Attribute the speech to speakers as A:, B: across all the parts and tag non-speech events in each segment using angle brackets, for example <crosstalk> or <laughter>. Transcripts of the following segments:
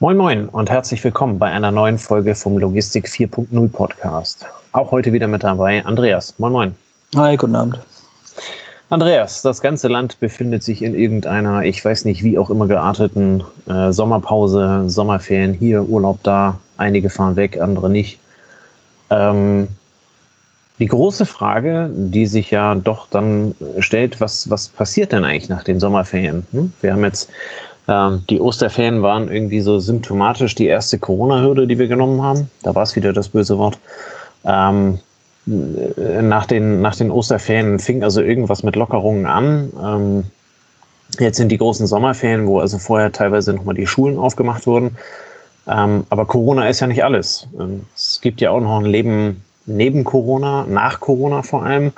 A: Moin Moin und herzlich willkommen bei einer neuen Folge vom Logistik 4.0 Podcast. Auch heute wieder mit dabei Andreas. Moin Moin.
B: Hi, guten Abend.
A: Andreas, das ganze Land befindet sich in irgendeiner, ich weiß nicht wie auch immer gearteten äh, Sommerpause, Sommerferien, hier Urlaub da. Einige fahren weg, andere nicht. Ähm, die große Frage, die sich ja doch dann stellt, was, was passiert denn eigentlich nach den Sommerferien? Hm? Wir haben jetzt, ähm, die Osterferien waren irgendwie so symptomatisch die erste Corona-Hürde, die wir genommen haben. Da war es wieder das böse Wort. Ähm, nach, den, nach den Osterferien fing also irgendwas mit Lockerungen an. Ähm, jetzt sind die großen Sommerferien, wo also vorher teilweise nochmal die Schulen aufgemacht wurden. Ähm, aber Corona ist ja nicht alles. Ähm, es gibt ja auch noch ein Leben neben Corona, nach Corona vor allem.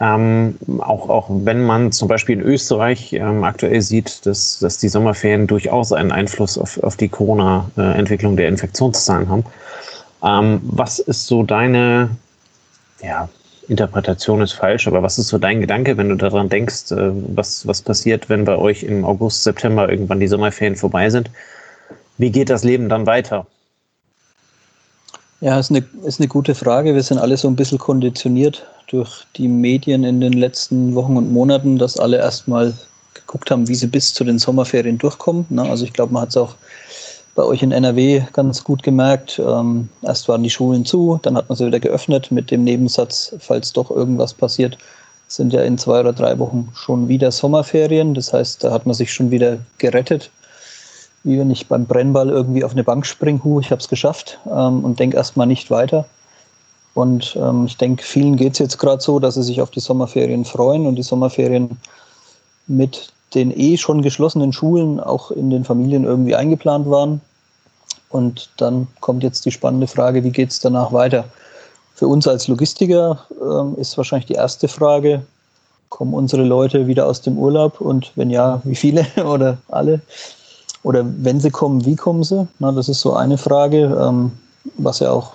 A: Ähm, auch, auch wenn man zum Beispiel in Österreich ähm, aktuell sieht, dass, dass die Sommerferien durchaus einen Einfluss auf, auf die Corona-Entwicklung der Infektionszahlen haben. Ähm, was ist so deine, ja, Interpretation ist falsch, aber was ist so dein Gedanke, wenn du daran denkst, äh, was, was passiert, wenn bei euch im August, September irgendwann die Sommerferien vorbei sind? Wie geht das Leben dann weiter?
B: Ja, ist eine, ist eine gute Frage. Wir sind alle so ein bisschen konditioniert durch die Medien in den letzten Wochen und Monaten, dass alle erstmal geguckt haben, wie sie bis zu den Sommerferien durchkommen. Ne? Also ich glaube, man hat es auch bei euch in NRW ganz gut gemerkt. Ähm, erst waren die Schulen zu, dann hat man sie wieder geöffnet mit dem Nebensatz, falls doch irgendwas passiert, sind ja in zwei oder drei Wochen schon wieder Sommerferien. Das heißt, da hat man sich schon wieder gerettet wie wenn ich beim Brennball irgendwie auf eine Bank springe, hu, ich habe es geschafft ähm, und denke erstmal nicht weiter. Und ähm, ich denke, vielen geht es jetzt gerade so, dass sie sich auf die Sommerferien freuen und die Sommerferien mit den eh schon geschlossenen Schulen auch in den Familien irgendwie eingeplant waren. Und dann kommt jetzt die spannende Frage, wie geht es danach weiter? Für uns als Logistiker ähm, ist wahrscheinlich die erste Frage, kommen unsere Leute wieder aus dem Urlaub und wenn ja, wie viele <laughs> oder alle? Oder wenn sie kommen, wie kommen sie? Na, das ist so eine Frage, ähm, was ja auch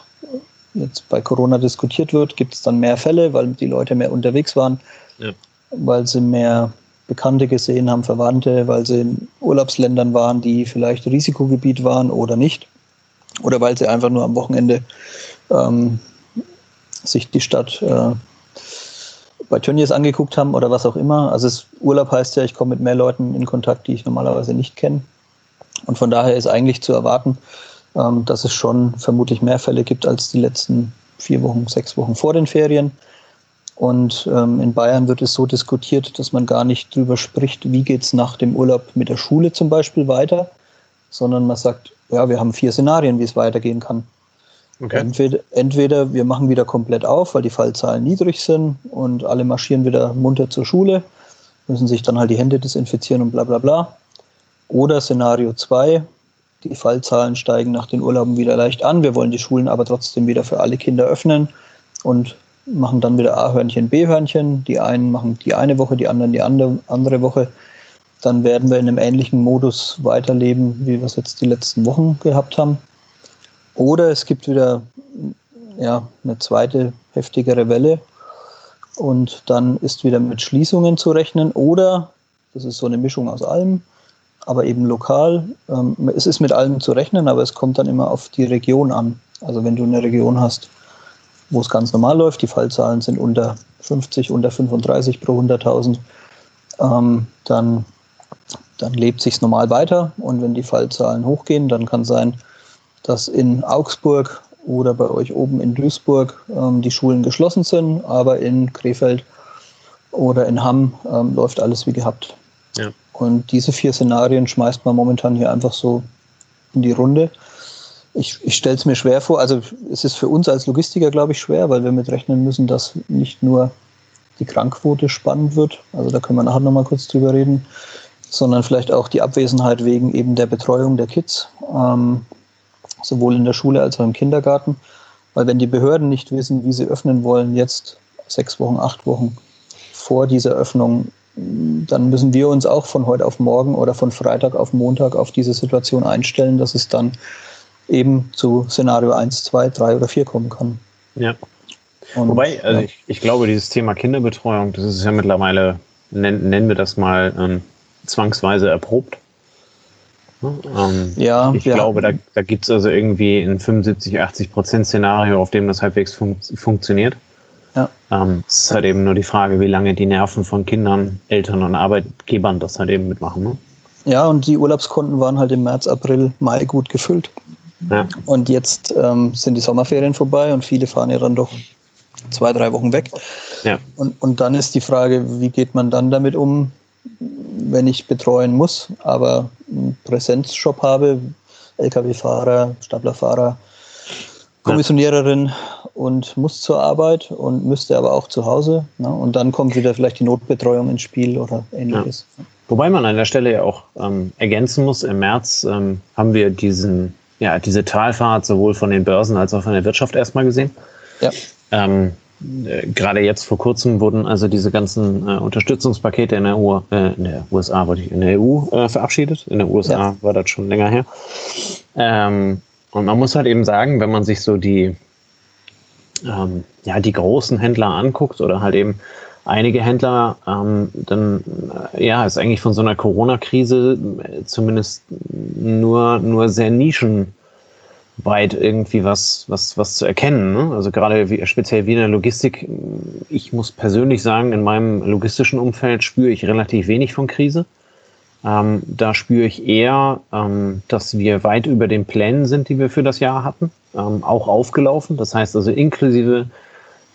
B: jetzt bei Corona diskutiert wird. Gibt es dann mehr Fälle, weil die Leute mehr unterwegs waren, ja. weil sie mehr Bekannte gesehen haben, Verwandte, weil sie in Urlaubsländern waren, die vielleicht Risikogebiet waren oder nicht. Oder weil sie einfach nur am Wochenende ähm, sich die Stadt äh, bei Tönnies angeguckt haben oder was auch immer. Also es, Urlaub heißt ja, ich komme mit mehr Leuten in Kontakt, die ich normalerweise nicht kenne. Und von daher ist eigentlich zu erwarten, ähm, dass es schon vermutlich mehr Fälle gibt als die letzten vier Wochen, sechs Wochen vor den Ferien. Und ähm, in Bayern wird es so diskutiert, dass man gar nicht drüber spricht, wie geht es nach dem Urlaub mit der Schule zum Beispiel weiter, sondern man sagt, ja, wir haben vier Szenarien, wie es weitergehen kann. Okay. Entweder, entweder wir machen wieder komplett auf, weil die Fallzahlen niedrig sind und alle marschieren wieder munter zur Schule, müssen sich dann halt die Hände desinfizieren und bla bla bla. Oder Szenario 2, die Fallzahlen steigen nach den Urlauben wieder leicht an. Wir wollen die Schulen aber trotzdem wieder für alle Kinder öffnen und machen dann wieder A-Hörnchen, B-Hörnchen. Die einen machen die eine Woche, die anderen die andere, Woche. Dann werden wir in einem ähnlichen Modus weiterleben, wie wir es jetzt die letzten Wochen gehabt haben. Oder es gibt wieder ja, eine zweite heftigere Welle und dann ist wieder mit Schließungen zu rechnen. Oder, das ist so eine Mischung aus allem, aber eben lokal. Ähm, es ist mit allem zu rechnen, aber es kommt dann immer auf die Region an. Also wenn du eine Region hast, wo es ganz normal läuft, die Fallzahlen sind unter 50, unter 35 pro 100.000, ähm, dann, dann lebt sich normal weiter. Und wenn die Fallzahlen hochgehen, dann kann sein, dass in Augsburg oder bei euch oben in Duisburg ähm, die Schulen geschlossen sind, aber in Krefeld oder in Hamm läuft alles wie gehabt. Ja. Und diese vier Szenarien schmeißt man momentan hier einfach so in die Runde. Ich, ich stelle es mir schwer vor, also es ist für uns als Logistiker, glaube ich, schwer, weil wir mit rechnen müssen, dass nicht nur die Krankquote spannend wird, also da können wir nachher nochmal kurz drüber reden, sondern vielleicht auch die Abwesenheit wegen eben der Betreuung der Kids, ähm, sowohl in der Schule als auch im Kindergarten. Weil wenn die Behörden nicht wissen, wie sie öffnen wollen, jetzt sechs Wochen, acht Wochen vor dieser Öffnung, dann müssen wir uns auch von heute auf morgen oder von Freitag auf Montag auf diese Situation einstellen, dass es dann eben zu Szenario 1, 2, 3 oder 4 kommen kann.
A: Ja. Und, Wobei, also ja. ich, ich, glaube, dieses Thema Kinderbetreuung, das ist ja mittlerweile, nennen, nennen wir das mal, ähm, zwangsweise erprobt. Ne? Ähm, ja, ich glaube, da, da gibt es also irgendwie ein 75, 80 Prozent Szenario, auf dem das halbwegs fun funktioniert. Ja. Ähm, es ist halt eben nur die Frage, wie lange die Nerven von Kindern, Eltern und Arbeitgebern das halt eben mitmachen. Ne?
B: Ja, und die Urlaubskonten waren halt im März, April, Mai gut gefüllt. Ja. Und jetzt ähm, sind die Sommerferien vorbei und viele fahren ja dann doch zwei, drei Wochen weg. Ja. Und, und dann ist die Frage, wie geht man dann damit um, wenn ich betreuen muss, aber einen Präsenzshop habe, Lkw-Fahrer, Staplerfahrer, Kommissioniererin. Und muss zur Arbeit und müsste aber auch zu Hause. Ne? Und dann kommt wieder vielleicht die Notbetreuung ins Spiel oder ähnliches.
A: Ja. Wobei man an der Stelle ja auch ähm, ergänzen muss, im März ähm, haben wir diesen, ja, diese Talfahrt sowohl von den Börsen als auch von der Wirtschaft erstmal gesehen. Ja. Ähm, äh, gerade jetzt vor kurzem wurden also diese ganzen äh, Unterstützungspakete in der, U äh, in der USA, wollte ich, in der EU äh, verabschiedet. In der USA ja. war das schon länger her. Ähm, und man muss halt eben sagen, wenn man sich so die, ähm, ja, die großen Händler anguckt oder halt eben einige Händler, ähm, dann äh, ja, ist eigentlich von so einer Corona-Krise äh, zumindest nur, nur sehr nischen weit irgendwie was, was, was zu erkennen. Ne? Also gerade wie, speziell wie in der Logistik. Ich muss persönlich sagen, in meinem logistischen Umfeld spüre ich relativ wenig von Krise. Ähm, da spüre ich eher, ähm, dass wir weit über den Plänen sind, die wir für das Jahr hatten, ähm, auch aufgelaufen. Das heißt also inklusive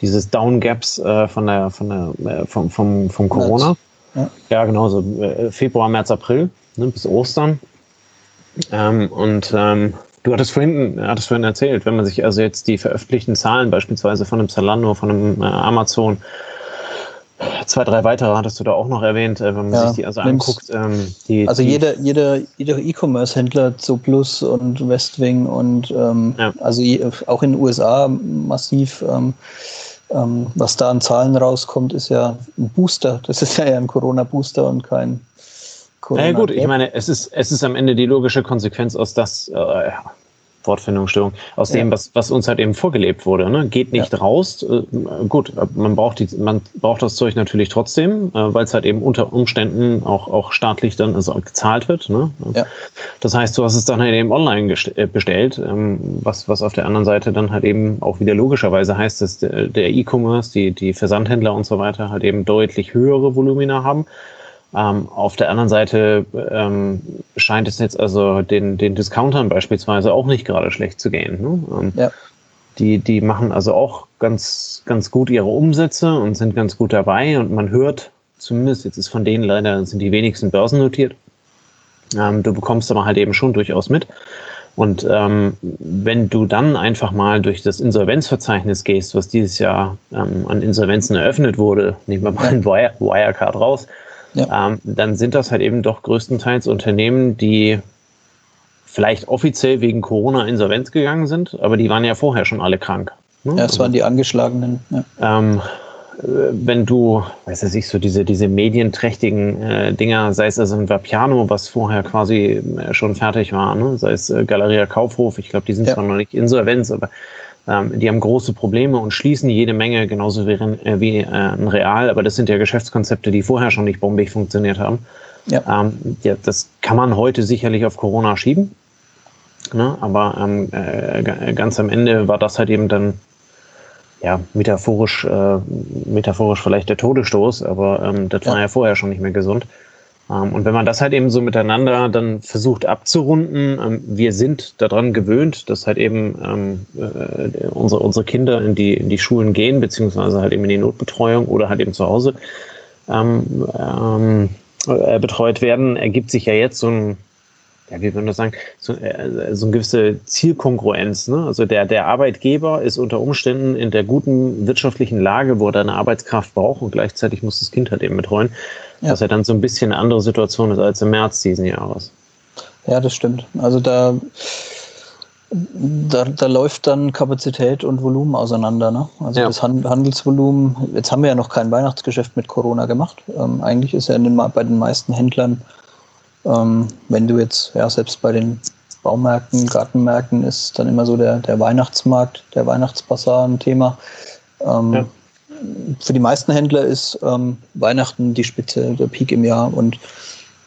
A: dieses Downgaps äh, von der, von der, äh, vom, vom, vom Corona. Ja. ja, genau, so äh, Februar, März, April ne, bis Ostern. Ähm, und ähm, Du hattest vorhin, hattest vorhin erzählt, wenn man sich also jetzt die veröffentlichten Zahlen beispielsweise von einem Zalando, von einem äh, Amazon, zwei, drei weitere hattest du da auch noch erwähnt, äh, wenn man ja, sich die also anguckt. Ähm,
B: die, also jeder, jeder, jeder E-Commerce-Händler, Zooplus und Westwing und ähm, ja. also auch in den USA massiv, ähm, ähm, was da an Zahlen rauskommt, ist ja ein Booster. Das ist ja ein Corona-Booster und kein
A: Corona. Ja, gut, ich meine, es ist, es ist am Ende die logische Konsequenz aus das, äh, Wortfindungsstörung, aus ja. dem, was, was uns halt eben vorgelebt wurde. Ne? Geht nicht ja. raus. Äh, gut, man braucht, die, man braucht das Zeug natürlich trotzdem, äh, weil es halt eben unter Umständen auch, auch staatlich dann also gezahlt wird. Ne? Ja. Das heißt, du hast es dann halt eben online äh, bestellt, ähm, was, was auf der anderen Seite dann halt eben auch wieder logischerweise heißt, dass der E-Commerce, die, die Versandhändler und so weiter halt eben deutlich höhere Volumina haben ähm, auf der anderen Seite ähm, scheint es jetzt also den, den Discountern beispielsweise auch nicht gerade schlecht zu gehen. Ne? Ähm, ja. die, die machen also auch ganz, ganz gut ihre Umsätze und sind ganz gut dabei und man hört zumindest, jetzt ist von denen leider, sind die wenigsten börsennotiert. Ähm, du bekommst aber halt eben schon durchaus mit. Und ähm, wenn du dann einfach mal durch das Insolvenzverzeichnis gehst, was dieses Jahr ähm, an Insolvenzen eröffnet wurde, nehmen wir mal ein Wire Wirecard raus, ja. ähm, dann sind das halt eben doch größtenteils Unternehmen, die vielleicht offiziell wegen Corona insolvenz gegangen sind, aber die waren ja vorher schon alle krank.
B: Ne? Ja, es waren die angeschlagenen. Ja.
A: Ähm, äh, wenn du, weiß ich, so diese, diese medienträchtigen äh, Dinger, sei es also ein Vapiano, was vorher quasi äh, schon fertig war, ne? sei es äh, Galeria Kaufhof, ich glaube, die sind ja. zwar noch nicht Insolvenz, aber ähm, die haben große Probleme und schließen jede Menge, genauso wie, äh, wie äh, ein Real. Aber das sind ja Geschäftskonzepte, die vorher schon nicht bombig funktioniert haben. Ja. Ähm, ja, das kann man heute sicherlich auf Corona schieben. Ne? Aber ähm, äh, ganz am Ende war das halt eben dann ja, metaphorisch, äh, metaphorisch vielleicht der Todesstoß, aber ähm, das ja. war ja vorher schon nicht mehr gesund. Ähm, und wenn man das halt eben so miteinander dann versucht abzurunden, ähm, wir sind daran gewöhnt, dass halt eben ähm, äh, unsere, unsere Kinder in die, in die Schulen gehen, beziehungsweise halt eben in die Notbetreuung oder halt eben zu Hause äh, betreut werden, ergibt sich ja jetzt so ein, ja, wie würden wir sagen, so, äh, so eine gewisse Zielkongruenz. Ne? Also der, der Arbeitgeber ist unter Umständen in der guten wirtschaftlichen Lage, wo er eine Arbeitskraft braucht und gleichzeitig muss das Kind halt eben betreuen ja. was ja dann so ein bisschen eine andere Situation ist als im März diesen Jahres.
B: Ja, das stimmt. Also da, da, da läuft dann Kapazität und Volumen auseinander. Ne? Also ja. das Handelsvolumen, jetzt haben wir ja noch kein Weihnachtsgeschäft mit Corona gemacht. Ähm, eigentlich ist ja den, bei den meisten Händlern, ähm, wenn du jetzt, ja, selbst bei den Baumärkten, Gartenmärkten ist dann immer so der, der Weihnachtsmarkt, der Weihnachtsbasar ein Thema. Ähm, ja für die meisten Händler ist ähm, Weihnachten die Spitze, der Peak im Jahr und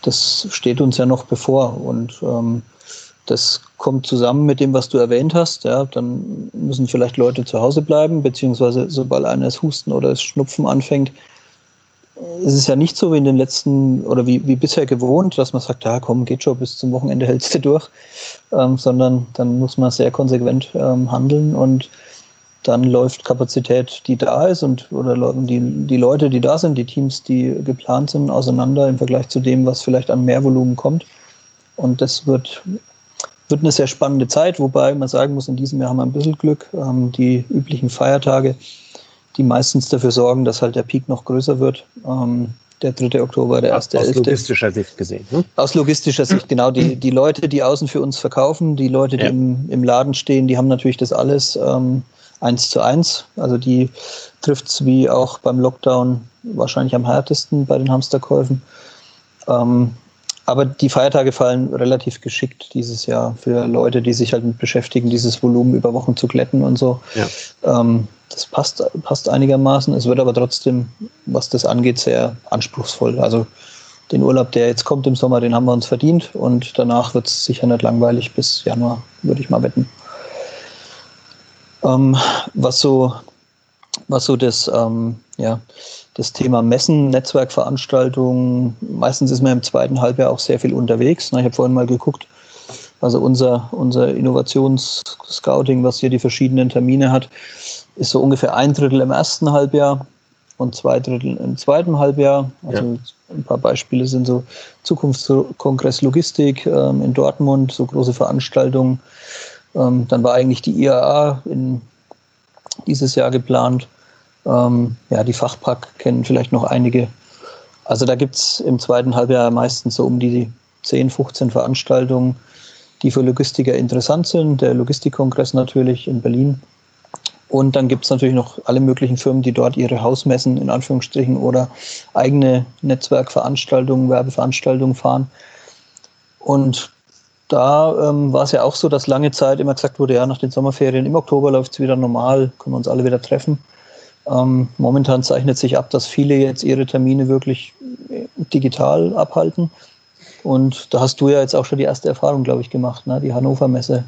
B: das steht uns ja noch bevor. Und ähm, das kommt zusammen mit dem, was du erwähnt hast. Ja, dann müssen vielleicht Leute zu Hause bleiben, beziehungsweise sobald einer das Husten oder das Schnupfen anfängt, es ist ja nicht so wie in den letzten oder wie, wie bisher gewohnt, dass man sagt, ja komm, geht schon, bis zum Wochenende <laughs> hältst du durch, ähm, sondern dann muss man sehr konsequent ähm, handeln und dann läuft Kapazität, die da ist und oder die, die Leute, die da sind, die Teams, die geplant sind, auseinander im Vergleich zu dem, was vielleicht an Mehrvolumen kommt. Und das wird wird eine sehr spannende Zeit, wobei man sagen muss, in diesem Jahr haben wir ein bisschen Glück. Ähm, die üblichen Feiertage, die meistens dafür sorgen, dass halt der Peak noch größer wird. Ähm, der 3. Oktober, der 1.
A: Aus 11. logistischer Sicht gesehen.
B: Ne? Aus logistischer Sicht, <clears throat> genau. Die, die Leute, die außen für uns verkaufen, die Leute, die ja. im, im Laden stehen, die haben natürlich das alles ähm, eins zu eins. Also die trifft es wie auch beim Lockdown wahrscheinlich am härtesten bei den Hamsterkäufen. Ähm, aber die Feiertage fallen relativ geschickt dieses Jahr für Leute, die sich halt mit beschäftigen, dieses Volumen über Wochen zu glätten und so. Ja. Ähm, das passt, passt einigermaßen. Es wird aber trotzdem, was das angeht, sehr anspruchsvoll. Also den Urlaub, der jetzt kommt im Sommer, den haben wir uns verdient und danach wird es sicher nicht langweilig bis Januar, würde ich mal wetten. Ähm, was so, was so das, ähm, ja, das Thema Messen, Netzwerkveranstaltungen. Meistens ist man im zweiten Halbjahr auch sehr viel unterwegs. Ich habe vorhin mal geguckt, also unser, unser Innovationsscouting, was hier die verschiedenen Termine hat, ist so ungefähr ein Drittel im ersten Halbjahr und zwei Drittel im zweiten Halbjahr. Also ja. ein paar Beispiele sind so Zukunftskongress Logistik ähm, in Dortmund, so große Veranstaltungen. Ähm, dann war eigentlich die IAA in dieses Jahr geplant. Ähm, ja, die Fachpack kennen vielleicht noch einige. Also da gibt es im zweiten Halbjahr meistens so um die 10, 15 Veranstaltungen, die für Logistiker interessant sind. Der Logistikkongress natürlich in Berlin. Und dann gibt es natürlich noch alle möglichen Firmen, die dort ihre Hausmessen in Anführungsstrichen oder eigene Netzwerkveranstaltungen, Werbeveranstaltungen fahren. Und da ähm, war es ja auch so, dass lange Zeit immer gesagt wurde, ja, nach den Sommerferien im Oktober läuft es wieder normal, können wir uns alle wieder treffen. Ähm, momentan zeichnet sich ab, dass viele jetzt ihre Termine wirklich äh, digital abhalten. Und da hast du ja jetzt auch schon die erste Erfahrung, glaube ich, gemacht, ne? die Hannover Messe.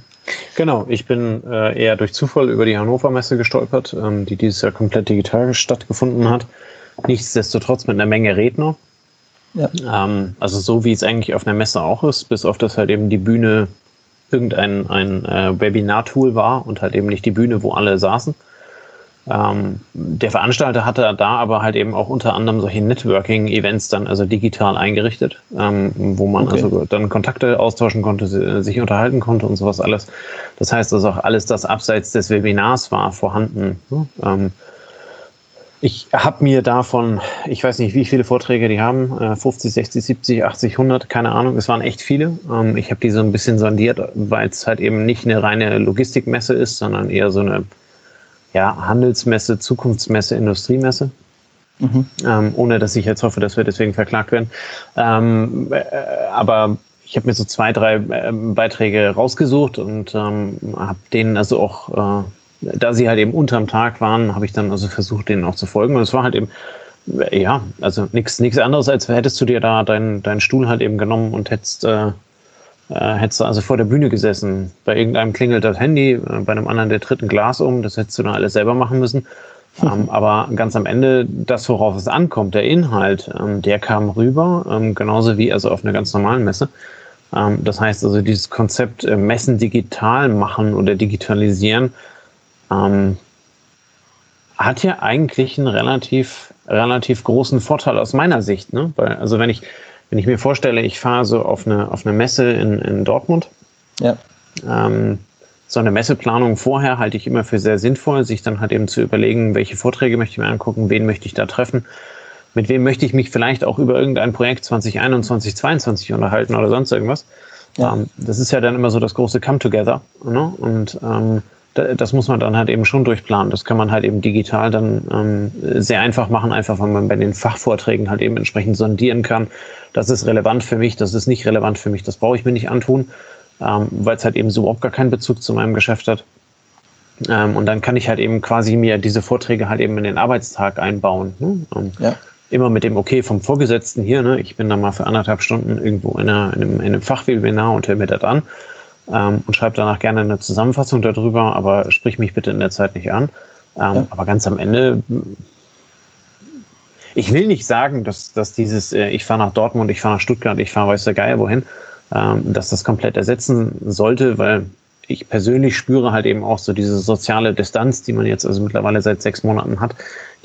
A: Genau, ich bin äh, eher durch Zufall über die Hannover Messe gestolpert, ähm, die dieses Jahr komplett digital stattgefunden hat. Nichtsdestotrotz mit einer Menge Redner. Ja. Ähm, also so wie es eigentlich auf einer Messe auch ist, bis auf das halt eben die Bühne irgendein ein äh, Webinar-Tool war und halt eben nicht die Bühne, wo alle saßen. Ähm, der Veranstalter hatte da aber halt eben auch unter anderem solche Networking-Events dann also digital eingerichtet, ähm, wo man okay. also dann Kontakte austauschen konnte, sich unterhalten konnte und sowas alles. Das heißt also auch alles, das abseits des Webinars war, vorhanden. Ne? Ähm, ich habe mir davon, ich weiß nicht, wie viele Vorträge die haben, äh, 50, 60, 70, 80, 100, keine Ahnung, es waren echt viele. Ähm, ich habe die so ein bisschen sondiert, weil es halt eben nicht eine reine Logistikmesse ist, sondern eher so eine ja, Handelsmesse, Zukunftsmesse, Industriemesse. Mhm. Ähm, ohne dass ich jetzt hoffe, dass wir deswegen verklagt werden. Ähm, äh, aber ich habe mir so zwei, drei äh, Beiträge rausgesucht und ähm, habe denen also auch, äh, da sie halt eben unterm Tag waren, habe ich dann also versucht, denen auch zu folgen. Und es war halt eben, äh, ja, also nichts anderes, als hättest du dir da deinen deinen Stuhl halt eben genommen und hättest äh, äh, hättest du also vor der Bühne gesessen. Bei irgendeinem klingelt das Handy, äh, bei einem anderen der tritt ein Glas um, das hättest du dann alles selber machen müssen. Ähm, aber ganz am Ende, das, worauf es ankommt, der Inhalt, ähm, der kam rüber, ähm, genauso wie also auf einer ganz normalen Messe. Ähm, das heißt also, dieses Konzept äh, Messen digital machen oder digitalisieren ähm, hat ja eigentlich einen relativ, relativ großen Vorteil aus meiner Sicht. Ne? Weil, also wenn ich, wenn ich mir vorstelle, ich fahre so auf eine, auf eine Messe in, in Dortmund, ja. ähm, so eine Messeplanung vorher halte ich immer für sehr sinnvoll, sich dann halt eben zu überlegen, welche Vorträge möchte ich mir angucken, wen möchte ich da treffen, mit wem möchte ich mich vielleicht auch über irgendein Projekt 2021, 2022 unterhalten oder sonst irgendwas. Ja. Ähm, das ist ja dann immer so das große Come-Together. Ne? Und ähm, das muss man dann halt eben schon durchplanen. Das kann man halt eben digital dann ähm, sehr einfach machen, einfach weil man bei den Fachvorträgen halt eben entsprechend sondieren kann. Das ist relevant für mich, das ist nicht relevant für mich, das brauche ich mir nicht antun, ähm, weil es halt eben so überhaupt gar keinen Bezug zu meinem Geschäft hat. Ähm, und dann kann ich halt eben quasi mir diese Vorträge halt eben in den Arbeitstag einbauen. Ne? Ja. immer mit dem Okay vom Vorgesetzten hier, ne, ich bin da mal für anderthalb Stunden irgendwo in, einer, in einem, in einem Fachwebinar und höre mir das an ähm, und schreibe danach gerne eine Zusammenfassung darüber, aber sprich mich bitte in der Zeit nicht an. Ähm, ja. Aber ganz am Ende, ich will nicht sagen, dass, dass dieses, äh, ich fahre nach Dortmund, ich fahre nach Stuttgart, ich fahre weiß der Geier wohin, ähm, dass das komplett ersetzen sollte, weil ich persönlich spüre halt eben auch so diese soziale Distanz, die man jetzt also mittlerweile seit sechs Monaten hat,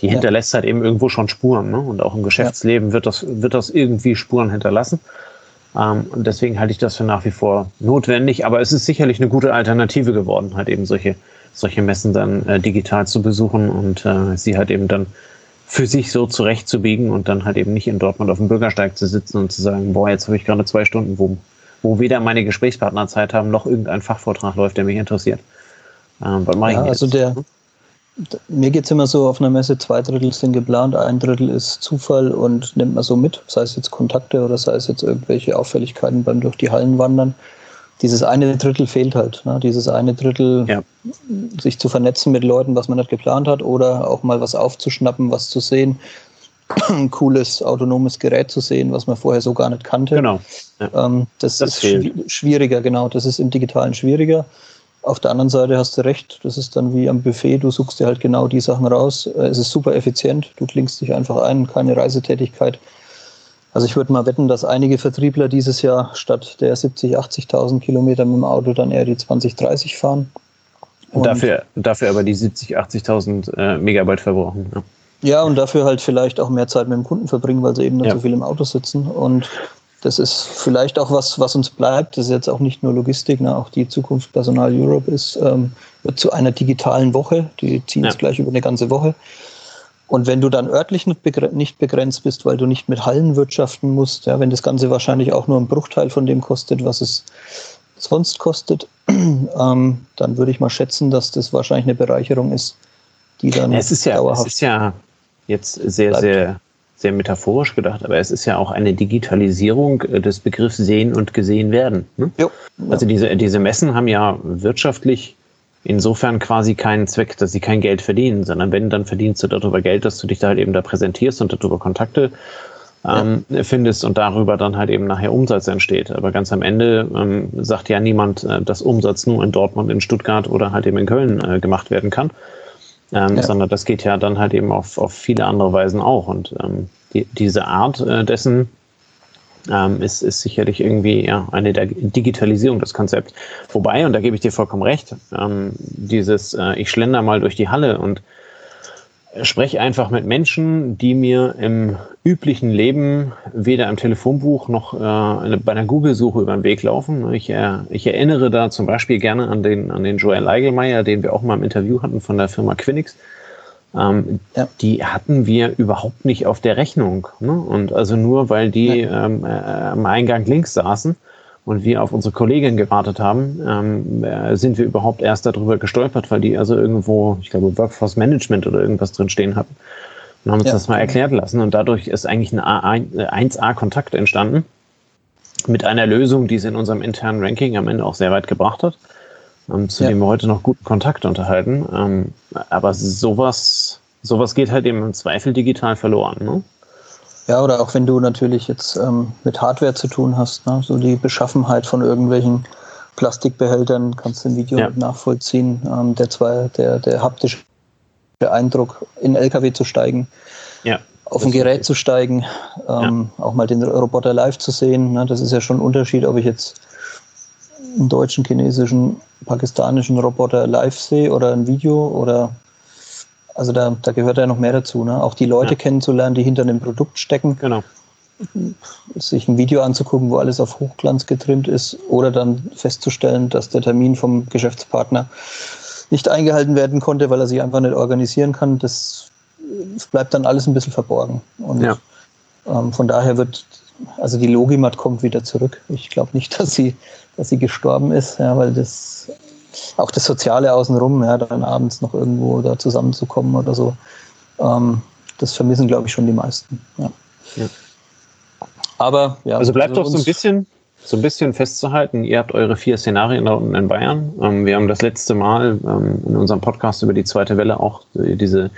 A: die ja. hinterlässt halt eben irgendwo schon Spuren. Ne? Und auch im Geschäftsleben ja. wird, das, wird das irgendwie Spuren hinterlassen. Ähm, und deswegen halte ich das für nach wie vor notwendig. Aber es ist sicherlich eine gute Alternative geworden, halt eben solche, solche Messen dann äh, digital zu besuchen und äh, sie halt eben dann für sich so zurechtzubiegen und dann halt eben nicht in Dortmund auf dem Bürgersteig zu sitzen und zu sagen, boah, jetzt habe ich gerade zwei Stunden, wo wo weder meine Gesprächspartner Zeit haben, noch irgendein Fachvortrag läuft, der mich interessiert.
B: Ähm, was mache ja, ich jetzt? Also der, mir geht es immer so auf einer Messe, zwei Drittel sind geplant, ein Drittel ist Zufall und nimmt man so mit, sei es jetzt Kontakte oder sei es jetzt irgendwelche Auffälligkeiten beim durch die Hallen wandern. Dieses eine Drittel fehlt halt. Ne? Dieses eine Drittel, ja. sich zu vernetzen mit Leuten, was man nicht geplant hat, oder auch mal was aufzuschnappen, was zu sehen, ein cooles autonomes Gerät zu sehen, was man vorher so gar nicht kannte.
A: Genau.
B: Ja. Ähm, das, das, ist fehlt. schwieriger, genau. Das ist im Digitalen schwieriger. Auf der anderen Seite hast du recht, das ist dann wie am Buffet, du suchst dir halt genau die Sachen raus. Äh, es ist super effizient, du klingst dich einfach ein, keine Reisetätigkeit. Also ich würde mal wetten, dass einige Vertriebler dieses Jahr statt der 70, 80.000 Kilometer mit dem Auto dann eher die 20, 30 fahren.
A: Und dafür, dafür aber die 70, 80.000 äh, Megabyte verbrauchen. Ja.
B: Ja, und dafür halt vielleicht auch mehr Zeit mit dem Kunden verbringen, weil sie eben nicht ja. so viel im Auto sitzen. Und das ist vielleicht auch was, was uns bleibt. Das ist jetzt auch nicht nur Logistik, ne? auch die Zukunft Personal Europe ist ähm, wird zu einer digitalen Woche. Die ziehen es ja. gleich über eine ganze Woche. Und wenn du dann örtlich nicht begrenzt bist, weil du nicht mit Hallen wirtschaften musst, ja, wenn das Ganze wahrscheinlich auch nur einen Bruchteil von dem kostet, was es sonst kostet, <clears throat> ähm, dann würde ich mal schätzen, dass das wahrscheinlich eine Bereicherung ist, die dann
A: es ist ja, dauerhaft. Es ist ja jetzt sehr, bleibt. sehr, sehr metaphorisch gedacht, aber es ist ja auch eine Digitalisierung äh, des Begriffs sehen und gesehen werden. Ne? Jo, ja. Also diese, diese Messen haben ja wirtschaftlich insofern quasi keinen Zweck, dass sie kein Geld verdienen, sondern wenn, dann verdienst du darüber Geld, dass du dich da halt eben da präsentierst und darüber Kontakte ähm, ja. findest und darüber dann halt eben nachher Umsatz entsteht. Aber ganz am Ende ähm, sagt ja niemand, äh, dass Umsatz nur in Dortmund, in Stuttgart oder halt eben in Köln äh, gemacht werden kann, ähm, ja. sondern das geht ja dann halt eben auf, auf viele andere Weisen auch. Und ähm, die, diese Art äh, dessen ähm, ist, ist sicherlich irgendwie ja, eine der Digitalisierung des Konzepts. Wobei, und da gebe ich dir vollkommen recht, ähm, dieses, äh, ich schlender mal durch die Halle und spreche einfach mit Menschen, die mir im üblichen Leben weder im Telefonbuch noch äh, bei einer Google-Suche über den Weg laufen. Ich, äh, ich, erinnere da zum Beispiel gerne an den, an den Joel Eigelmeier, den wir auch mal im Interview hatten von der Firma Quinix. Ähm, ja. Die hatten wir überhaupt nicht auf der Rechnung. Ne? Und also nur, weil die ja. ähm, äh, am Eingang links saßen und wir auf unsere Kollegin gewartet haben, ähm, äh, sind wir überhaupt erst darüber gestolpert, weil die also irgendwo, ich glaube, Workforce Management oder irgendwas drin stehen hatten. Und haben uns ja. das mal erklärt lassen. Und dadurch ist eigentlich ein 1A-Kontakt entstanden mit einer Lösung, die es in unserem internen Ranking am Ende auch sehr weit gebracht hat, ähm, zu ja. dem wir heute noch guten Kontakt unterhalten. Ähm, aber sowas, sowas geht halt eben im Zweifel digital verloren. Ne?
B: Ja, oder auch wenn du natürlich jetzt ähm, mit Hardware zu tun hast, ne? so die Beschaffenheit von irgendwelchen Plastikbehältern kannst du im Video ja. nachvollziehen. Ähm, der, zwei, der, der haptische Eindruck, in LKW zu steigen, ja, auf ein Gerät zu steigen, ähm, ja. auch mal den Roboter live zu sehen. Ne? Das ist ja schon ein Unterschied, ob ich jetzt einen deutschen, chinesischen, pakistanischen Roboter live sehe oder ein Video oder also da, da gehört ja noch mehr dazu. Ne? Auch die Leute ja. kennenzulernen, die hinter dem Produkt stecken.
A: Genau.
B: Sich ein Video anzugucken, wo alles auf Hochglanz getrimmt ist oder dann festzustellen, dass der Termin vom Geschäftspartner nicht eingehalten werden konnte, weil er sich einfach nicht organisieren kann. Das bleibt dann alles ein bisschen verborgen. Und ja. ähm, von daher wird, also die Logimat kommt wieder zurück. Ich glaube nicht, <laughs> dass sie, dass sie gestorben ist, ja, weil das auch das Soziale außenrum, ja, dann abends noch irgendwo da zusammenzukommen oder so, ähm, das vermissen, glaube ich, schon die meisten. Ja. ja.
A: Aber ja. Also bleibt also doch so ein bisschen, so ein bisschen festzuhalten, ihr habt eure vier Szenarien da unten in Bayern. Ähm, wir haben das letzte Mal ähm, in unserem Podcast über die zweite Welle auch diese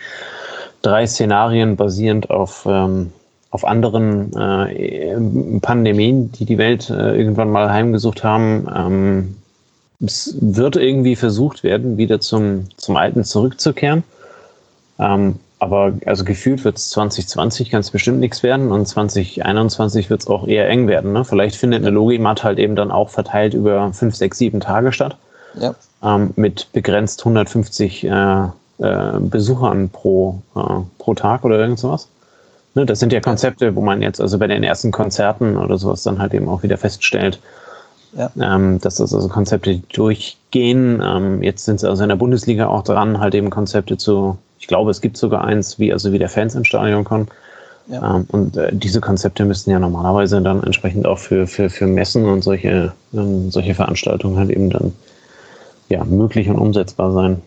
A: drei Szenarien basierend auf, ähm, auf anderen äh, Pandemien, die die Welt äh, irgendwann mal heimgesucht haben. Es wird irgendwie versucht werden, wieder zum, zum Alten zurückzukehren. Ähm, aber also gefühlt wird es 2020 ganz bestimmt nichts werden und 2021 wird es auch eher eng werden. Ne? Vielleicht findet eine Logimat halt eben dann auch verteilt über 5, 6, 7 Tage statt. Ja. Ähm, mit begrenzt 150 äh, äh, Besuchern pro, äh, pro Tag oder irgend sowas. Ne? Das sind ja Konzepte, wo man jetzt also bei den ersten Konzerten oder sowas dann halt eben auch wieder feststellt, ja. ähm, dass das also Konzepte die durchgehen. Ähm, jetzt sind sie also in der Bundesliga auch dran, halt eben Konzepte zu ich glaube, es gibt sogar eins, wie also wie der Fans ins Stadion kommen. Ja. Ähm, und äh, diese Konzepte müssten ja normalerweise dann entsprechend auch für, für, für Messen und solche, ähm, solche Veranstaltungen halt eben dann ja, möglich und umsetzbar sein.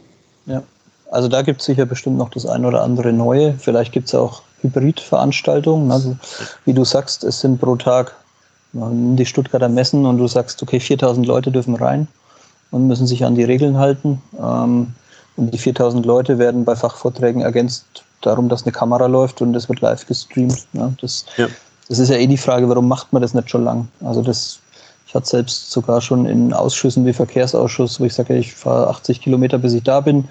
B: Ja, also da gibt es sicher bestimmt noch das ein oder andere neue. Vielleicht gibt es auch Hybridveranstaltungen. Also wie du sagst, es sind pro Tag die Stuttgarter Messen und du sagst, okay, 4000 Leute dürfen rein und müssen sich an die Regeln halten. Ähm, und die 4000 Leute werden bei Fachvorträgen ergänzt darum, dass eine Kamera läuft und das wird live gestreamt. Ja, das, ja. das ist ja eh die Frage, warum macht man das nicht schon lang? Also das, ich hatte selbst sogar schon in Ausschüssen wie Verkehrsausschuss, wo ich sage, ich fahre 80 Kilometer, bis ich da bin.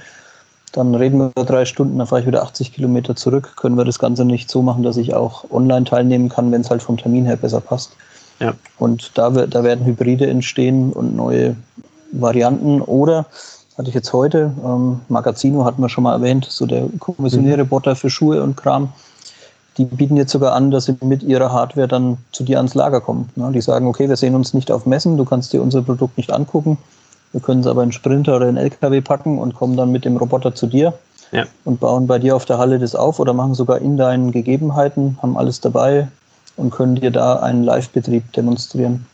B: Dann reden wir drei Stunden, dann fahre ich wieder 80 Kilometer zurück. Können wir das Ganze nicht so machen, dass ich auch online teilnehmen kann, wenn es halt vom Termin her besser passt. Ja. Und da, da werden Hybride entstehen und neue Varianten. Oder hatte ich jetzt heute. Ähm, Magazino hatten wir schon mal erwähnt, so der kommissionäre mhm. Für Schuhe und Kram. Die bieten jetzt sogar an, dass sie mit ihrer Hardware dann zu dir ans Lager kommen. Ne? Die sagen, okay, wir sehen uns nicht auf Messen, du kannst dir unser Produkt nicht angucken. Wir können es aber in Sprinter oder in LKW packen und kommen dann mit dem Roboter zu dir ja. und bauen bei dir auf der Halle das auf oder machen sogar in deinen Gegebenheiten, haben alles dabei und können dir da einen Live-Betrieb demonstrieren.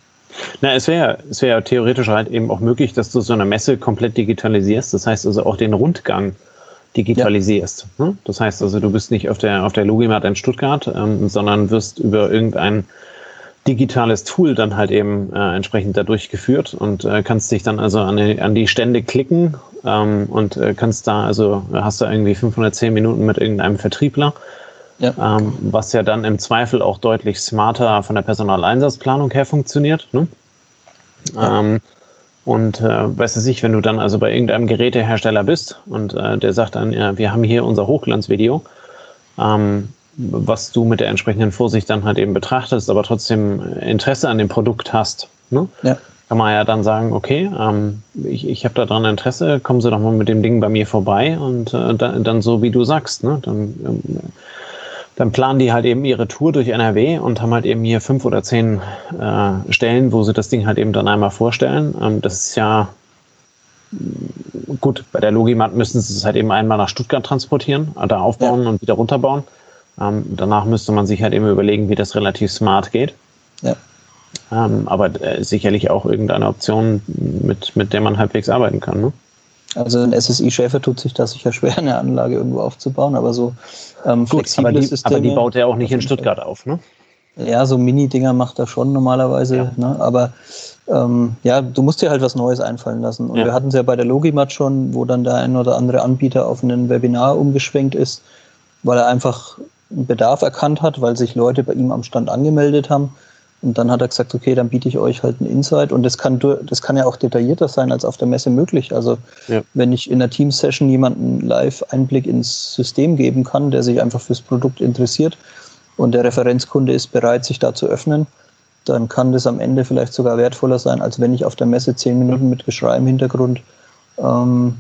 A: Na, es wäre es wäre theoretisch halt eben auch möglich, dass du so eine Messe komplett digitalisierst. Das heißt also auch den Rundgang digitalisierst. Ja. Ne? Das heißt also, du bist nicht auf der, auf der Logimat in Stuttgart, ähm, sondern wirst über irgendein digitales Tool dann halt eben äh, entsprechend dadurch geführt und äh, kannst dich dann also an die, an die Stände klicken ähm, und äh, kannst da, also hast du irgendwie 510 Minuten mit irgendeinem Vertriebler ja. Ähm, was ja dann im Zweifel auch deutlich smarter von der Personaleinsatzplanung her funktioniert. Ne? Ja. Ähm, und äh, weißt du sich, wenn du dann also bei irgendeinem Gerätehersteller bist und äh, der sagt dann, ja, wir haben hier unser Hochglanzvideo, ähm, was du mit der entsprechenden Vorsicht dann halt eben betrachtest, aber trotzdem Interesse an dem Produkt hast, ne? ja. kann man ja dann sagen, okay, ähm, ich, ich habe daran Interesse, kommen Sie doch mal mit dem Ding bei mir vorbei und äh, dann, dann so, wie du sagst, ne? dann ähm, dann planen die halt eben ihre Tour durch NRW und haben halt eben hier fünf oder zehn äh, Stellen, wo sie das Ding halt eben dann einmal vorstellen. Ähm, das ist ja gut, bei der Logimat müssen sie es halt eben einmal nach Stuttgart transportieren, äh, da aufbauen ja. und wieder runterbauen. Ähm, danach müsste man sich halt eben überlegen, wie das relativ smart geht. Ja. Ähm, aber äh, sicherlich auch irgendeine Option, mit, mit der man halbwegs arbeiten kann. Ne?
B: Also ein SSI-Schäfer tut sich da sicher schwer, eine Anlage irgendwo aufzubauen, aber so
A: ähm, Gut, flexible aber die, Systeme. Aber die baut er auch nicht in Stuttgart auf, ne?
B: Ja, so Mini-Dinger macht er schon normalerweise, ja. ne? aber ähm, ja, du musst dir halt was Neues einfallen lassen. Und ja. wir hatten es ja bei der Logimat schon, wo dann der ein oder andere Anbieter auf ein Webinar umgeschwenkt ist, weil er einfach einen Bedarf erkannt hat, weil sich Leute bei ihm am Stand angemeldet haben und dann hat er gesagt, okay, dann biete ich euch halt ein Insight. Und das kann, das kann ja auch detaillierter sein als auf der Messe möglich. Also ja. wenn ich in einer Team-Session jemanden live Einblick ins System geben kann, der sich einfach fürs Produkt interessiert und der Referenzkunde ist bereit, sich da zu öffnen, dann kann das am Ende vielleicht sogar wertvoller sein, als wenn ich auf der Messe zehn Minuten mit Geschrei im Hintergrund ähm,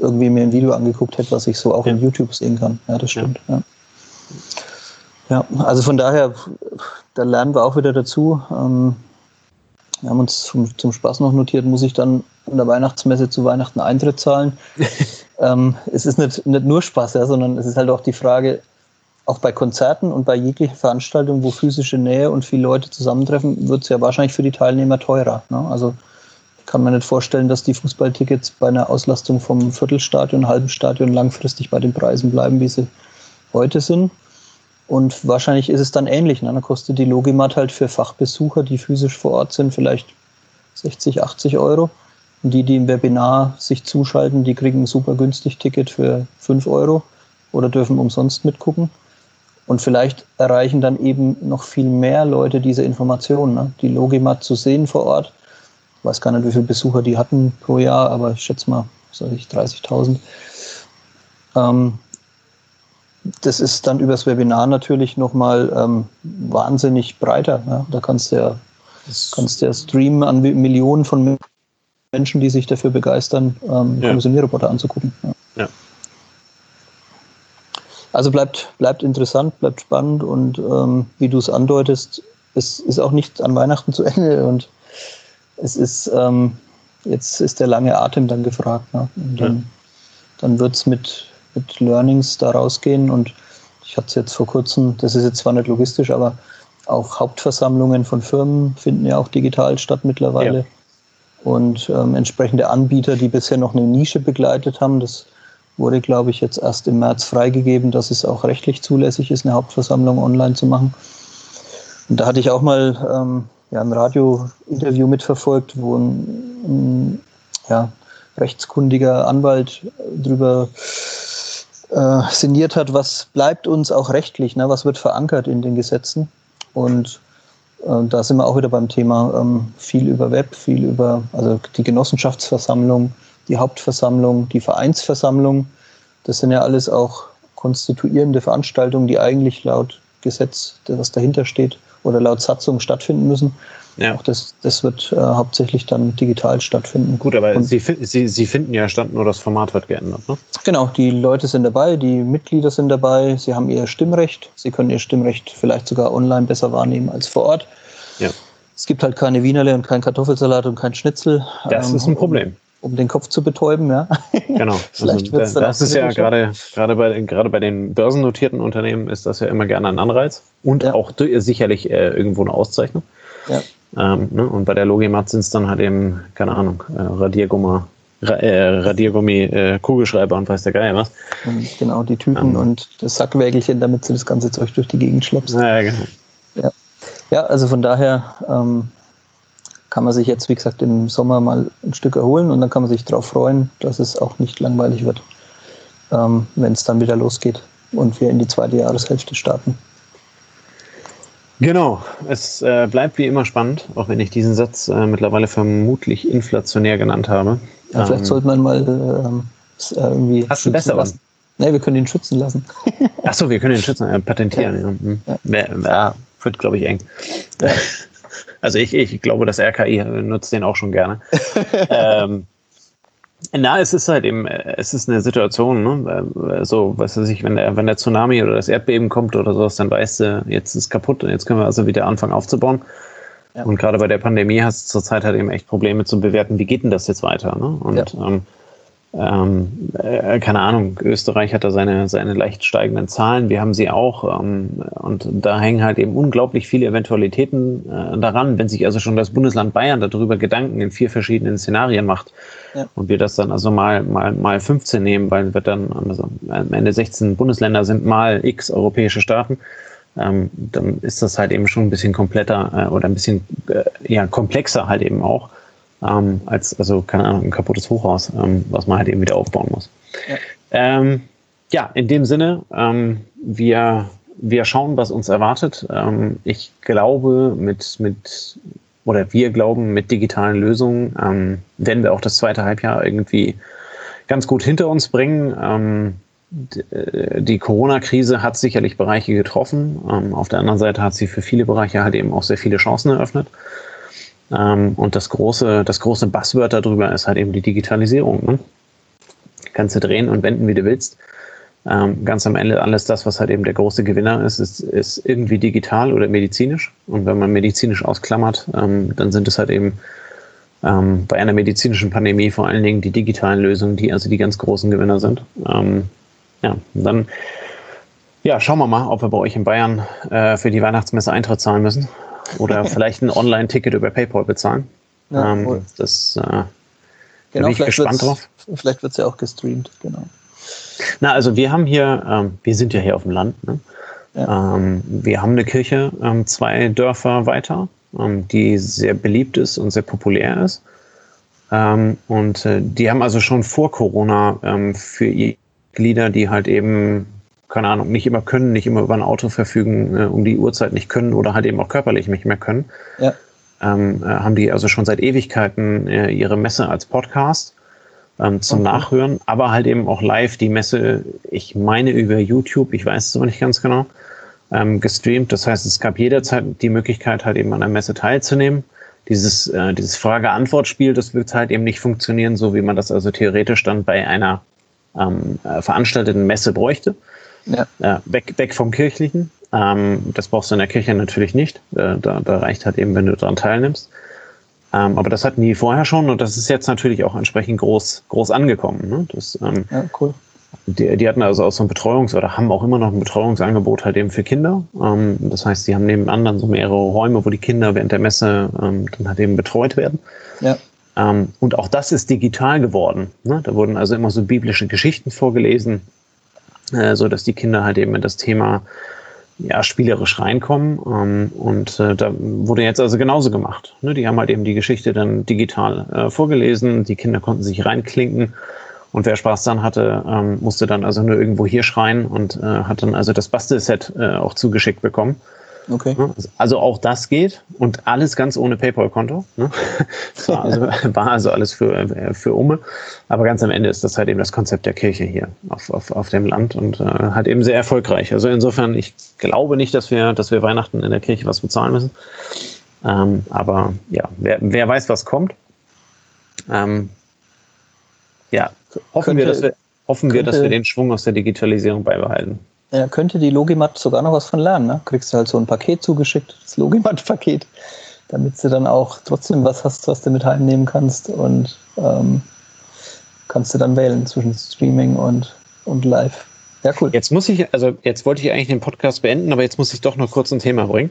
B: irgendwie mir ein Video angeguckt hätte, was ich so auch ja. in YouTube sehen kann. Ja, das stimmt. Ja. Ja, also von daher, da lernen wir auch wieder dazu. Ähm, wir haben uns zum, zum Spaß noch notiert, muss ich dann in der Weihnachtsmesse zu Weihnachten Eintritt zahlen. <laughs> ähm, es ist nicht, nicht nur Spaß, ja, sondern es ist halt auch die Frage, auch bei Konzerten und bei jeglicher Veranstaltung, wo physische Nähe und viele Leute zusammentreffen, wird es ja wahrscheinlich für die Teilnehmer teurer. Ne? Also kann man nicht vorstellen, dass die Fußballtickets bei einer Auslastung vom Viertelstadion, halben Stadion langfristig bei den Preisen bleiben, wie sie heute sind. Und wahrscheinlich ist es dann ähnlich. Ne? Dann kostet die Logimat halt für Fachbesucher, die physisch vor Ort sind, vielleicht 60, 80 Euro. Und die, die im Webinar sich zuschalten, die kriegen ein super günstig Ticket für 5 Euro. oder dürfen umsonst mitgucken. Und vielleicht erreichen dann eben noch viel mehr Leute diese Informationen. Ne? Die Logimat zu sehen vor Ort. Ich weiß gar nicht, wie viele Besucher die hatten pro Jahr, aber ich schätze mal, sag ich, 30.000. Ähm, das ist dann übers Webinar natürlich nochmal ähm, wahnsinnig breiter. Ne? Da kannst du ja, kannst du ja streamen an Millionen von Menschen, die sich dafür begeistern, ähm, ja. Kommissionierroboter anzugucken. Ja. Also bleibt, bleibt interessant, bleibt spannend und ähm, wie du es andeutest, es ist auch nicht an Weihnachten zu Ende und es ist, ähm, jetzt ist der lange Atem dann gefragt. Ne? Und dann, ja. dann wird es mit, mit Learnings da rausgehen und ich hatte es jetzt vor kurzem, das ist jetzt zwar nicht logistisch, aber auch Hauptversammlungen von Firmen finden ja auch digital statt mittlerweile. Ja. Und ähm, entsprechende Anbieter, die bisher noch eine Nische begleitet haben, das wurde, glaube ich, jetzt erst im März freigegeben, dass es auch rechtlich zulässig ist, eine Hauptversammlung online zu machen. Und da hatte ich auch mal ähm, ja, ein Radio-Interview mitverfolgt, wo ein, ein ja, rechtskundiger Anwalt drüber äh, sinniert hat, was bleibt uns auch rechtlich, ne? was wird verankert in den Gesetzen. Und äh, da sind wir auch wieder beim Thema ähm, viel über Web, viel über also die Genossenschaftsversammlung, die Hauptversammlung, die Vereinsversammlung. Das sind ja alles auch konstituierende Veranstaltungen, die eigentlich laut Gesetz, was dahinter steht, oder laut Satzung stattfinden müssen. Ja. Auch das, das wird äh, hauptsächlich dann digital stattfinden.
A: Gut, aber Sie, Sie, Sie finden ja statt, nur das Format wird geändert, ne?
B: Genau, die Leute sind dabei, die Mitglieder sind dabei, sie haben ihr Stimmrecht, sie können ihr Stimmrecht vielleicht sogar online besser wahrnehmen als vor Ort. Ja. Es gibt halt keine Wienerle und kein Kartoffelsalat und kein Schnitzel.
A: Das ähm, ist ein Problem
B: um den Kopf zu betäuben, ja. <laughs>
A: Genau. <laughs> Vielleicht also, das ist ja gerade, gerade, bei, gerade bei den börsennotierten Unternehmen ist das ja immer gerne ein Anreiz und ja. auch sicherlich äh, irgendwo eine Auszeichnung. Ja. Ähm, ne? Und bei der Logimat sind es dann halt eben, keine Ahnung, äh, Radiergummi, äh, Radiergummi, äh, Kugelschreiber und weiß der Geier was.
B: Genau, die Tüten ähm. und das Sackwägelchen, damit du das ganze Zeug durch die Gegend schleppst. Ja, genau. Ja, ja also von daher ähm, kann man sich jetzt, wie gesagt, im Sommer mal ein Stück erholen und dann kann man sich darauf freuen, dass es auch nicht langweilig wird, ähm, wenn es dann wieder losgeht und wir in die zweite Jahreshälfte starten.
A: Genau, es äh, bleibt wie immer spannend, auch wenn ich diesen Satz äh, mittlerweile vermutlich inflationär genannt habe.
B: Ja, vielleicht ähm, sollte man mal ähm, äh, irgendwie.
A: Hast du besser
B: lassen? Nee, wir können ihn schützen lassen.
A: Achso, wir können ihn <laughs> schützen, äh, patentieren. Ja. Hm. Ja. Ja. ja. wird, glaube ich, eng. <laughs> Also ich, ich glaube, das RKI nutzt den auch schon gerne. <laughs> ähm, na, es ist halt eben, es ist eine Situation, ne? So, was weiß ich, wenn der, wenn der Tsunami oder das Erdbeben kommt oder sowas, dann weißt du, jetzt ist kaputt und jetzt können wir also wieder anfangen aufzubauen. Ja. Und gerade bei der Pandemie hast du zurzeit halt eben echt Probleme zu bewerten, wie geht denn das jetzt weiter? Ne? Und ja. ähm, ähm, äh, keine Ahnung, Österreich hat da seine, seine leicht steigenden Zahlen, wir haben sie auch ähm, und da hängen halt eben unglaublich viele Eventualitäten äh, daran, wenn sich also schon das Bundesland Bayern darüber Gedanken in vier verschiedenen Szenarien macht ja. und wir das dann also mal, mal, mal 15 nehmen, weil wir dann also am Ende 16 Bundesländer sind mal x europäische Staaten, ähm, dann ist das halt eben schon ein bisschen kompletter äh, oder ein bisschen äh, ja, komplexer halt eben auch ähm, als, also keine Ahnung, ein kaputtes Hochhaus, ähm, was man halt eben wieder aufbauen muss. Ja, ähm, ja in dem Sinne, ähm, wir, wir schauen, was uns erwartet. Ähm, ich glaube, mit, mit, oder wir glauben, mit digitalen Lösungen werden wir auch das zweite Halbjahr irgendwie ganz gut hinter uns bringen. Äh, die Corona-Krise hat sicherlich Bereiche getroffen. auf der anderen Seite hat sie für viele Bereiche halt eben auch sehr viele Chancen eröffnet. Ähm, und das große, das große Buzzword darüber ist halt eben die Digitalisierung. Ne? Kannst du drehen und wenden, wie du willst. Ähm, ganz am Ende alles das, was halt eben der große Gewinner ist, ist, ist irgendwie digital oder medizinisch. Und wenn man medizinisch ausklammert, ähm, dann sind es halt eben bei einer medizinischen Pandemie vor allen Dingen die digitalen Lösungen, die also die ganz großen Gewinner sind. Ja, dann ja, schauen wir mal, ob wir bei euch in Bayern äh, für die Weihnachtsmesse Eintritt zahlen müssen. Oder <laughs> vielleicht ein Online-Ticket über PayPal bezahlen. Ja, ähm, das äh,
B: genau, bin ich gespannt drauf. Vielleicht wird es ja auch gestreamt, genau.
A: Na, also wir haben hier, ähm, wir sind ja hier auf dem Land, ne? ja. ähm, wir haben eine Kirche ähm, zwei Dörfer weiter, ähm, die sehr beliebt ist und sehr populär ist. Ähm, und äh, die haben also schon vor Corona für ihre Glieder, die halt eben keine Ahnung, nicht immer können, nicht immer über ein Auto verfügen, äh, um die Uhrzeit nicht können oder halt eben auch körperlich nicht mehr können, ja. ähm, äh, haben die also schon seit Ewigkeiten äh, ihre Messe als Podcast ähm, zum okay. Nachhören, aber halt eben auch live die Messe, ich meine über YouTube, ich weiß es aber nicht ganz genau, ähm, gestreamt. Das heißt, es gab jederzeit die Möglichkeit, halt eben an der Messe teilzunehmen. Dieses, äh, dieses Frage-Antwort-Spiel, das wird halt eben nicht funktionieren, so wie man das also theoretisch dann bei einer ähm, äh, veranstalteten Messe bräuchte. Ja. Äh, weg, weg vom Kirchlichen. Ähm, das brauchst du in der Kirche natürlich nicht. Äh, da, da reicht halt eben, wenn du daran teilnimmst. Ähm, aber das hatten die vorher schon und das ist jetzt natürlich auch entsprechend groß, groß angekommen. Ne? Das, ähm, ja, cool. Die, die hatten also auch so ein Betreuungs- oder haben auch immer noch ein Betreuungsangebot halt eben für Kinder. Ähm, das heißt, die haben nebenan dann so mehrere Räume, wo die Kinder während der Messe ähm, dann halt eben betreut werden. Ja. Ähm, und auch das ist digital geworden. Ne? Da wurden also immer so biblische Geschichten vorgelesen, äh, so dass die Kinder halt eben in das Thema ja, spielerisch reinkommen. Ähm, und äh, da wurde jetzt also genauso gemacht. Ne? Die haben halt eben die Geschichte dann digital äh, vorgelesen. Die Kinder konnten sich reinklinken. Und wer Spaß dann hatte, ähm, musste dann also nur irgendwo hier schreien und äh, hat dann also das Bastelset äh, auch zugeschickt bekommen. Okay. Also auch das geht und alles ganz ohne PayPal-Konto. Ne? <laughs> War, also, <laughs> war also alles für, äh, für Umme. Aber ganz am Ende ist das halt eben das Konzept der Kirche hier auf, auf, auf dem Land und äh, hat eben sehr erfolgreich. Also insofern, ich glaube nicht, dass wir, dass wir Weihnachten in der Kirche was bezahlen müssen. Ähm, aber ja, wer, wer weiß, was kommt. Ähm, ja, hoffen, könnte, wir, dass wir, hoffen könnte, wir, dass wir den Schwung aus der Digitalisierung beibehalten.
B: Ja, könnte die Logimat sogar noch was von lernen. Ne? Kriegst du halt so ein Paket zugeschickt, das Logimat-Paket, damit du dann auch trotzdem was hast, was du mit heimnehmen kannst und ähm, kannst du dann wählen zwischen Streaming und, und Live.
A: Ja, cool. Jetzt muss ich, also jetzt wollte ich eigentlich den Podcast beenden, aber jetzt muss ich doch noch kurz ein Thema bringen.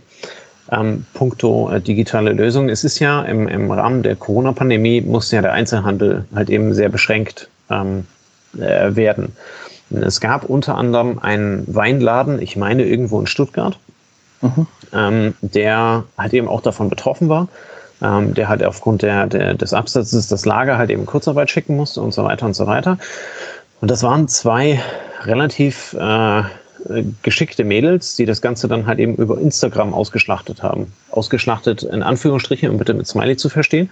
A: Ähm, puncto äh, digitale Lösung. Es ist ja im, im Rahmen der Corona-Pandemie muss ja der Einzelhandel halt eben sehr beschränkt ähm, äh, werden. Es gab unter anderem einen Weinladen, ich meine irgendwo in Stuttgart, mhm. ähm, der halt eben auch davon betroffen war. Ähm, der halt aufgrund der, der, des Absatzes das Lager halt eben Kurzarbeit schicken musste und so weiter und so weiter. Und das waren zwei relativ äh, geschickte Mädels, die das Ganze dann halt eben über Instagram ausgeschlachtet haben. Ausgeschlachtet in Anführungsstrichen, um bitte mit Smiley zu verstehen.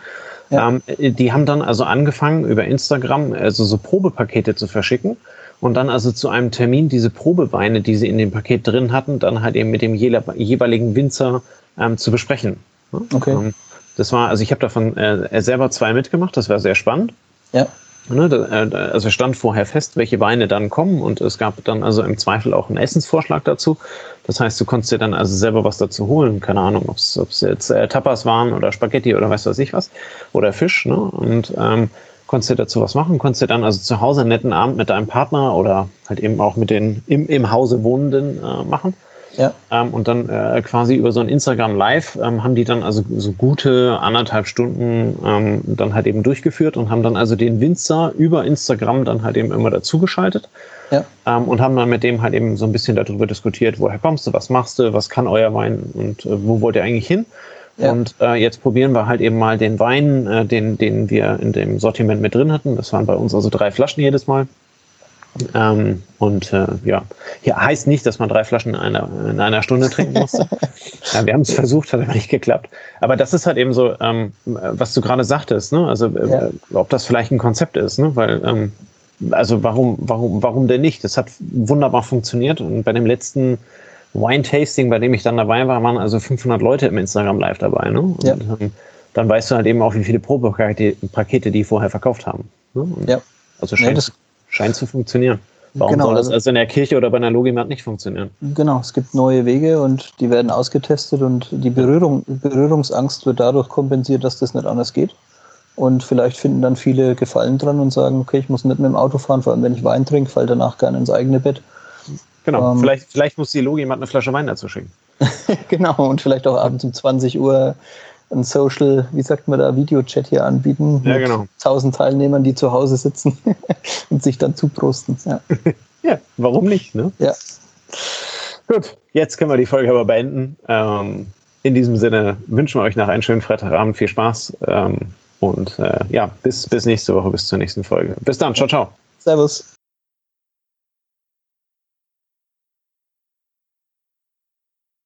A: Ja. Ähm, die haben dann also angefangen, über Instagram also so Probepakete zu verschicken und dann also zu einem Termin diese Probeweine, die sie in dem Paket drin hatten, dann halt eben mit dem jeweiligen Winzer ähm, zu besprechen. Okay. Ähm, das war, also ich habe davon äh, selber zwei mitgemacht, das war sehr spannend. Ja. Ne, äh, also stand vorher fest, welche Weine dann kommen und es gab dann also im Zweifel auch einen Essensvorschlag dazu. Das heißt, du konntest dir dann also selber was dazu holen. Keine Ahnung, ob es jetzt äh, Tapas waren oder Spaghetti oder weiß was ich was oder Fisch. Ne? Und ähm, konntest du dazu was machen, konntest du dann also zu Hause einen netten Abend mit deinem Partner oder halt eben auch mit den im, im Hause Wohnenden äh, machen. Ja. Ähm, und dann äh, quasi über so ein Instagram Live ähm, haben die dann also so gute anderthalb Stunden ähm, dann halt eben durchgeführt und haben dann also den Winzer über Instagram dann halt eben immer dazugeschaltet. Ja. Ähm, und haben dann mit dem halt eben so ein bisschen darüber diskutiert, woher kommst du, was machst du, was kann euer Wein und äh, wo wollt ihr eigentlich hin? Ja. Und äh, jetzt probieren wir halt eben mal den Wein, äh, den, den wir in dem Sortiment mit drin hatten. Das waren bei uns also drei Flaschen jedes Mal. Ähm, und äh, ja, hier heißt nicht, dass man drei Flaschen in einer, in einer Stunde trinken musste. <laughs> ja, wir haben es versucht, hat aber nicht geklappt. Aber das ist halt eben so, ähm, was du gerade sagtest, ne? Also äh, ja. ob das vielleicht ein Konzept ist, ne? Weil ähm, also warum, warum, warum denn nicht? Das hat wunderbar funktioniert und bei dem letzten Wine-Tasting, bei dem ich dann dabei war, waren also 500 Leute im Instagram Live dabei. Ne? Und, ja. ähm, dann weißt du halt eben auch, wie viele Probepakete die vorher verkauft haben. Ne? ja. Also scheint, ja, scheint zu funktionieren. Warum genau, soll das also, also in der Kirche oder bei einer Logimat nicht funktionieren?
B: Genau, es gibt neue Wege und die werden ausgetestet und die Berührung, Berührungsangst wird dadurch kompensiert, dass das nicht anders geht. Und vielleicht finden dann viele Gefallen dran und sagen, okay, ich muss nicht mit dem Auto fahren, vor allem wenn ich Wein trinke, fall danach gerne ins eigene Bett.
A: Genau, ähm, vielleicht, vielleicht muss die Logi jemand eine Flasche Wein dazu schicken. <laughs>
B: genau, und vielleicht auch abends um 20 Uhr ein Social, wie sagt man da, Videochat hier anbieten. Ja, mit genau. 1000 Teilnehmern, die zu Hause sitzen <laughs> und sich dann zuprosten. Ja. <laughs>
A: ja, warum nicht? Ne?
B: Ja.
A: Gut, jetzt können wir die Folge aber beenden. Ähm, in diesem Sinne wünschen wir euch nach einem schönen Freitagabend viel Spaß. Ähm, und äh, ja, bis, bis nächste Woche, bis zur nächsten Folge. Bis dann, ciao, ciao.
B: Servus.